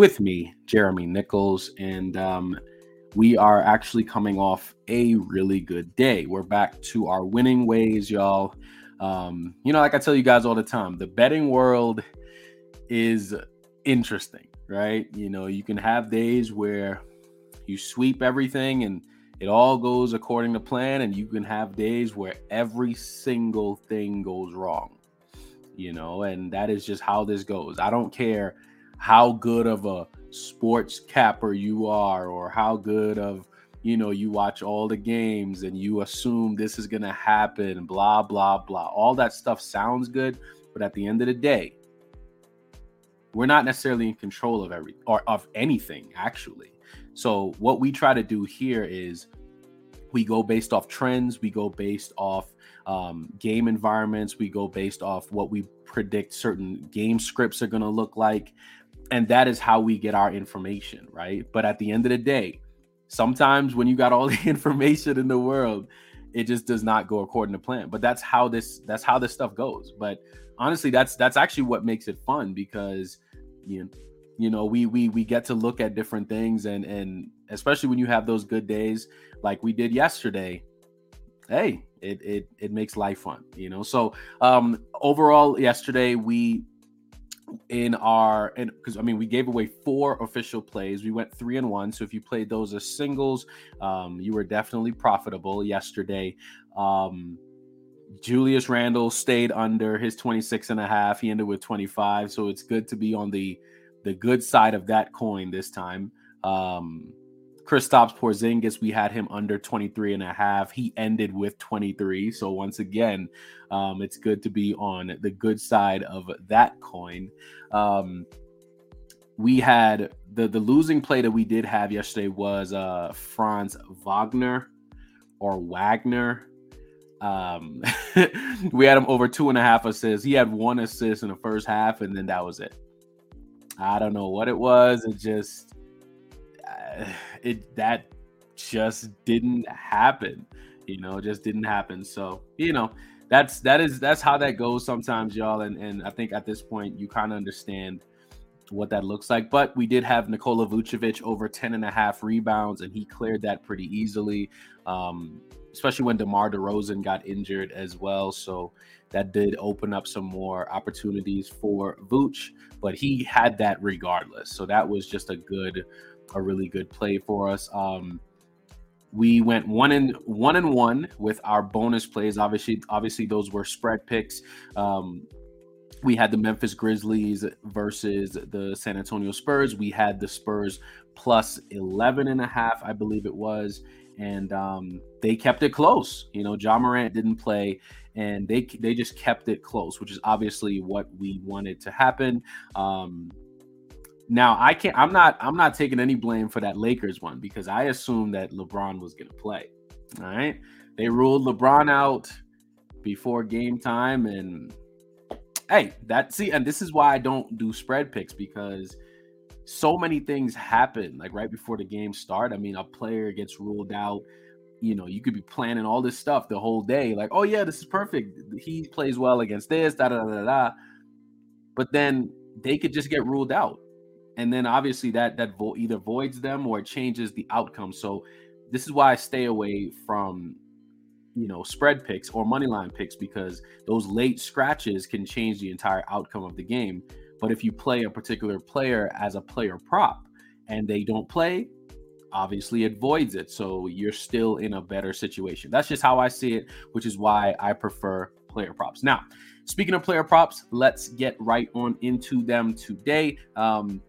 with me, Jeremy Nichols. And um, we are actually coming off a really good day. We're back to our winning ways, y'all. Um, you know, like I tell you guys all the time, the betting world is interesting, right? You know, you can have days where you sweep everything and it all goes according to plan, and you can have days where every single thing goes wrong you know, and that is just how this goes. I don't care how good of a sports capper you are or how good of you know you watch all the games and you assume this is going to happen blah blah blah all that stuff sounds good but at the end of the day we're not necessarily in control of every or of anything actually so what we try to do here is we go based off trends we go based off um, game environments. We go based off what we predict certain game scripts are going to look like. And that is how we get our information, right? But at the end of the day, sometimes when you got all the information in the world, it just does not go according to plan. But that's how this that's how this stuff goes. But honestly, that's that's actually what makes it fun because you know, you know we we we get to look at different things and and especially when you have those good days like we did yesterday hey it it it makes life fun, you know. So um overall, yesterday we in our and because I mean we gave away four official plays. We went three and one. So if you played those as singles, um, you were definitely profitable yesterday. Um Julius Randle stayed under his 26 and a half. He ended with 25. So it's good to be on the the good side of that coin this time. Um Kristaps Porzingis, we had him under 23 and a half. He ended with 23. So once again, um, it's good to be on the good side of that coin. Um, we had the the losing play that we did have yesterday was uh, Franz Wagner or Wagner. Um, we had him over two and a half assists. He had one assist in the first half, and then that was it. I don't know what it was. It just. It that just didn't happen. You know, just didn't happen. So, you know, that's that is that's how that goes sometimes, y'all. And and I think at this point you kind of understand what that looks like. But we did have Nikola Vucevic over 10 and a half rebounds, and he cleared that pretty easily. Um, especially when DeMar DeRozan got injured as well. So that did open up some more opportunities for Vooch, but he had that regardless. So that was just a good a really good play for us. Um, we went one and one and one with our bonus plays. Obviously, obviously those were spread picks. Um, we had the Memphis Grizzlies versus the San Antonio Spurs. We had the Spurs plus 11 and a half, I believe it was. And um, they kept it close. You know, Ja Morant didn't play and they they just kept it close, which is obviously what we wanted to happen. Um, now I can't. I'm not. I'm not taking any blame for that Lakers one because I assumed that LeBron was going to play. All right, they ruled LeBron out before game time, and hey, that see, and this is why I don't do spread picks because so many things happen like right before the game start. I mean, a player gets ruled out. You know, you could be planning all this stuff the whole day, like, oh yeah, this is perfect. He plays well against this, da da da da. But then they could just get ruled out, and then obviously that that vo- either voids them or changes the outcome. So this is why I stay away from you know spread picks or money line picks because those late scratches can change the entire outcome of the game but if you play a particular player as a player prop and they don't play, obviously it voids it. So you're still in a better situation. That's just how I see it, which is why I prefer player props. Now, speaking of player props, let's get right on into them today. Um,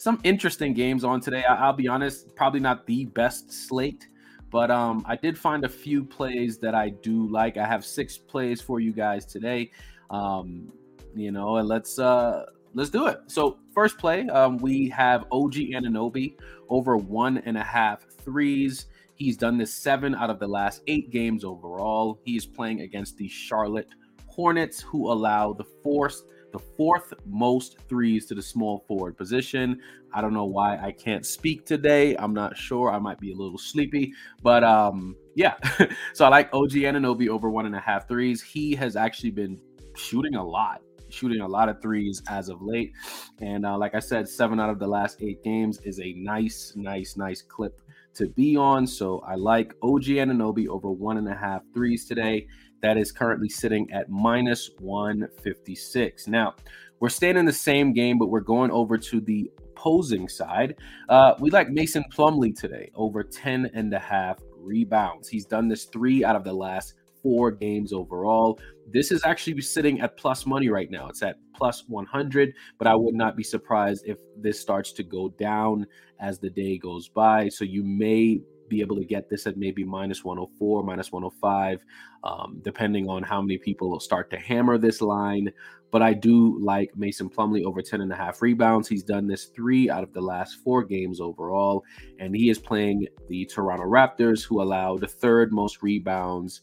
some interesting games on today. I- will be honest, probably not the best slate, but um, I did find a few plays that I do like. I have six plays for you guys today. Um, you know, and let's uh let's do it. So first play, um, we have OG Anunoby over one and a half threes. He's done this seven out of the last eight games overall. He's playing against the Charlotte Hornets, who allow the fourth the fourth most threes to the small forward position. I don't know why I can't speak today. I'm not sure. I might be a little sleepy, but um, yeah. so I like OG Anunoby over one and a half threes. He has actually been shooting a lot shooting a lot of threes as of late. And uh, like I said, seven out of the last eight games is a nice, nice, nice clip to be on. So I like OG Anunoby over one and a half threes today. That is currently sitting at minus 156. Now, we're staying in the same game, but we're going over to the opposing side. Uh, we like Mason Plumlee today over 10 and a half rebounds. He's done this three out of the last four games overall. This is actually sitting at plus money right now. It's at plus 100, but I would not be surprised if this starts to go down as the day goes by. So you may be able to get this at maybe minus 104, minus 105, um, depending on how many people will start to hammer this line. But I do like Mason Plumlee over 10 and a half rebounds. He's done this three out of the last four games overall, and he is playing the Toronto Raptors, who allow the third most rebounds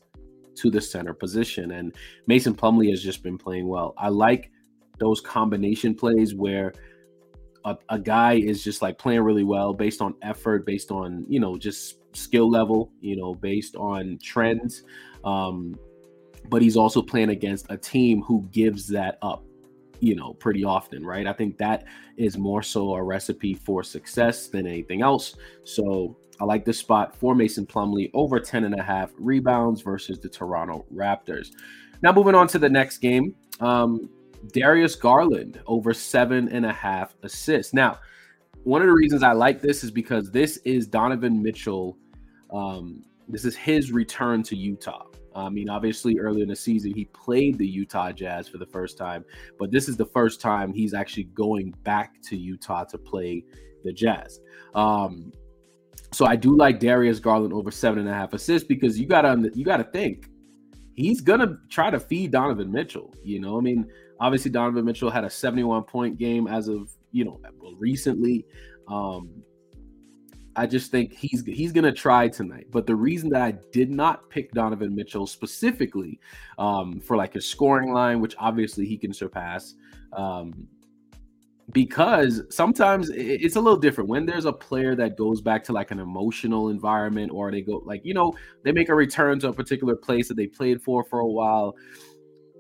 to the center position. And Mason Plumlee has just been playing well. I like those combination plays where a, a, guy is just like playing really well based on effort, based on, you know, just skill level, you know, based on trends. Um, but he's also playing against a team who gives that up, you know, pretty often, right? I think that is more so a recipe for success than anything else. So I like this spot for Mason Plumlee over 10 and a half rebounds versus the Toronto Raptors. Now, moving on to the next game, um, Darius Garland over seven and a half assists. Now, one of the reasons I like this is because this is Donovan Mitchell. Um, this is his return to Utah. I mean, obviously, earlier in the season, he played the Utah Jazz for the first time, but this is the first time he's actually going back to Utah to play the Jazz. Um, so I do like Darius Garland over seven and a half assists because you gotta you gotta think he's gonna try to feed Donovan Mitchell. You know, I mean, obviously Donovan Mitchell had a 71 point game as of you know recently. Um, I just think he's he's gonna try tonight. But the reason that I did not pick Donovan Mitchell specifically um, for like his scoring line, which obviously he can surpass, um, because sometimes it's a little different. When there's a player that goes back to like an emotional environment or they go like you know they make a return to a particular place that they played for for a while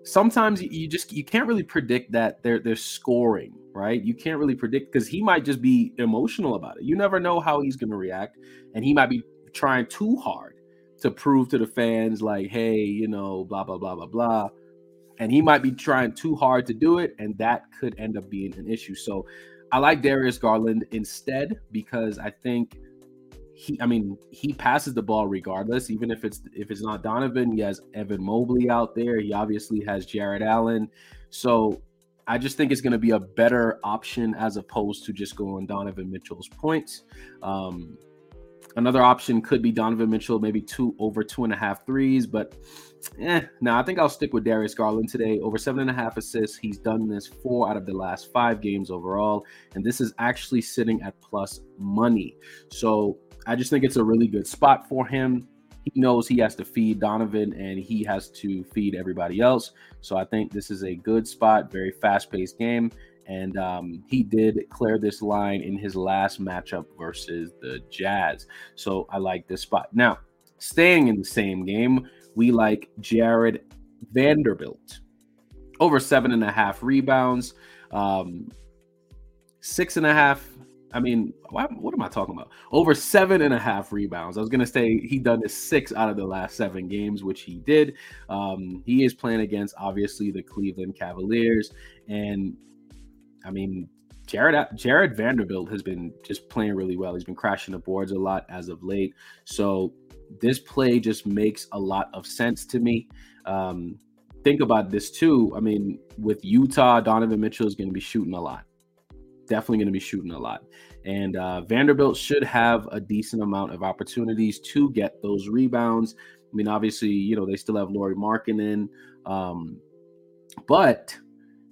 sometimes you just you can't really predict that they're they're scoring right? You can't really predict because he might just be emotional about it. You never know how he's going to react and he might be trying too hard to prove to the fans like hey you know blah blah blah blah blah and he might be trying too hard to do it, and that could end up being an issue. So I like Darius Garland instead because I think he, I mean, he passes the ball regardless, even if it's if it's not Donovan. He has Evan Mobley out there. He obviously has Jarrett Allen. So I just think it's going to be a better option as opposed to just going Donovan Mitchell's points. Um, another option could be Donovan Mitchell, maybe two over two and a half threes, but eh, no, I think I'll stick with Darius Garland today. Over seven and a half assists. He's done this four out of the last five games overall. And this is actually sitting at plus money. So I just think it's a really good spot for him. He knows he has to feed Donovan and he has to feed everybody else. So I think this is a good spot, very fast paced game. And um, he did clear this line in his last matchup versus the Jazz. So I like this spot. Now, staying in the same game, we like Jarred Vanderbilt. Over seven and a half rebounds, um, six and a half I mean, what am I talking about? Over seven and a half rebounds. I was going to say he done this six out of the last seven games, which he did. Um, he is playing against obviously the Cleveland Cavaliers, and I mean, Jarred Jarred Vanderbilt has been just playing really well. He's been crashing the boards a lot as of late. So this play just makes a lot of sense to me. Um, think about this too. I mean, with Utah, Donovan Mitchell is going to be shooting a lot definitely going to be shooting a lot. And uh, Vanderbilt should have a decent amount of opportunities to get those rebounds. I mean, obviously, you know, they still have Lauri Markkanen, um, but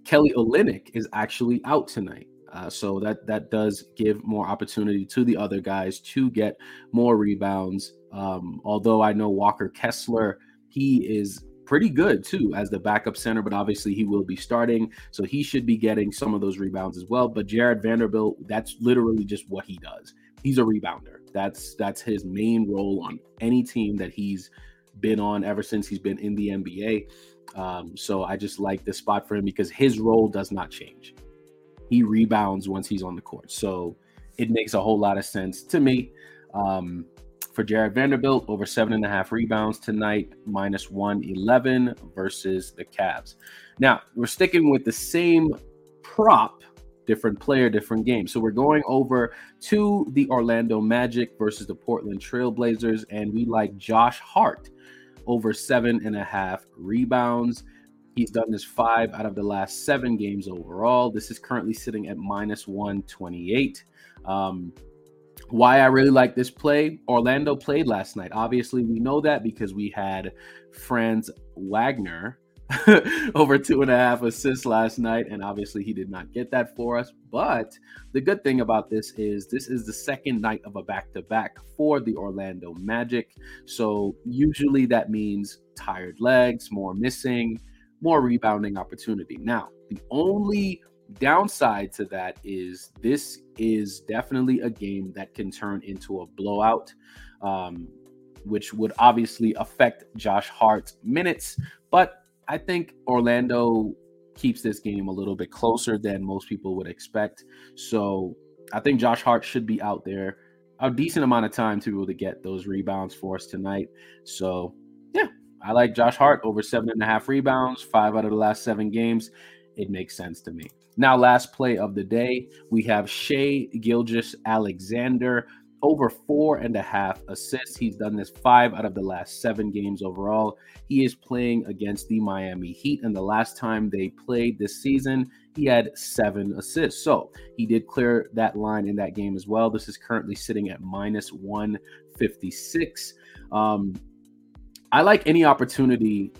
Kelly Olynyk is actually out tonight. Uh, so that that does give more opportunity to the other guys to get more rebounds. Um, although I know Walker Kessler, he is pretty good too as the backup center, but obviously he will be starting. So he should be getting some of those rebounds as well. But Jarred Vanderbilt, that's literally just what he does. He's a rebounder. That's that's his main role on any team that he's been on ever since he's been in the NBA. Um, so I just like this spot for him because his role does not change. He rebounds once he's on the court. So it makes a whole lot of sense to me. Um, for Jarred Vanderbilt, over seven and a half rebounds tonight, minus 111 versus the Cavs. Now, we're sticking with the same prop, different player, different game. So we're going over to the Orlando Magic versus the Portland Trailblazers, and we like Josh Hart over seven and a half rebounds. He's done this five out of the last seven games overall. This is currently sitting at minus 128. Um, why I really like this play. Orlando played last night. Obviously, we know that because we had Franz Wagner over two and a half assists last night, and obviously he did not get that for us. But the good thing about this is this is the second night of a back to back for the Orlando Magic. So usually that means tired legs, more missing, more rebounding opportunity. Now, the only downside to that is this is definitely a game that can turn into a blowout, um, which would obviously affect Josh Hart's minutes. But I think Orlando keeps this game a little bit closer than most people would expect. So I think Josh Hart should be out there a decent amount of time to be able to get those rebounds for us tonight. So yeah, I like Josh Hart over seven and a half rebounds, five out of the last seven games. It makes sense to me. Now, last play of the day, we have Shai Gilgeous-Alexander over four and a half assists. He's done this five out of the last seven games overall. He is playing against the Miami Heat, and the last time they played this season, he had seven assists. So he did clear that line in that game as well. This is currently sitting at minus 156. Um, I like any opportunity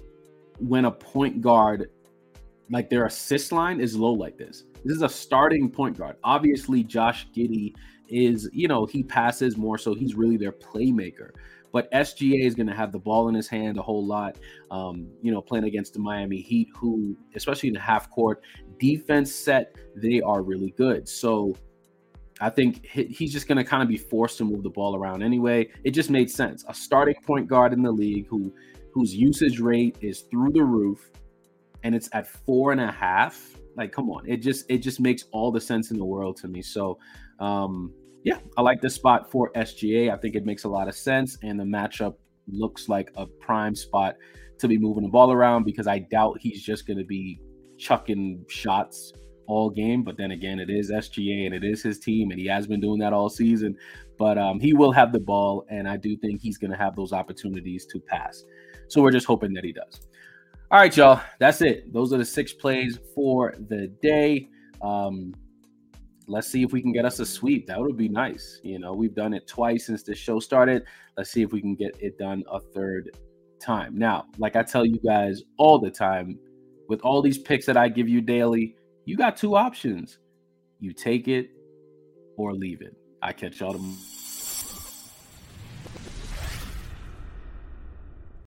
when a point guard like their assist line is low like this. This is a starting point guard. Obviously, Josh Giddey is, you know, he passes more, so he's really their playmaker. But SGA is going to have the ball in his hand a whole lot, um, you know, playing against the Miami Heat, who, especially in the half court defense set, they are really good. So I think he's just going to kind of be forced to move the ball around anyway. It just made sense. A starting point guard in the league who whose usage rate is through the roof and it's at four and a half like come on. It just it just makes all the sense in the world to me. So um yeah i like this spot for sga i think it makes a lot of sense and the matchup looks like a prime spot to be moving the ball around because i doubt he's just going to be chucking shots all game. But then again it is sga and it is his team and he has been doing that all season. But um, he will have the ball and i do think he's going to have those opportunities to pass. So we're just hoping that he does all right, y'all. That's it. Those are the six plays for the day. Um, let's see if we can get us a sweep. That would be nice. You know, we've done it twice since the show started. Let's see if we can get it done a third time. Now, like I tell you guys all the time, with all these picks that I give you daily, you got two options. You take it or leave it. I catch y'all tomorrow.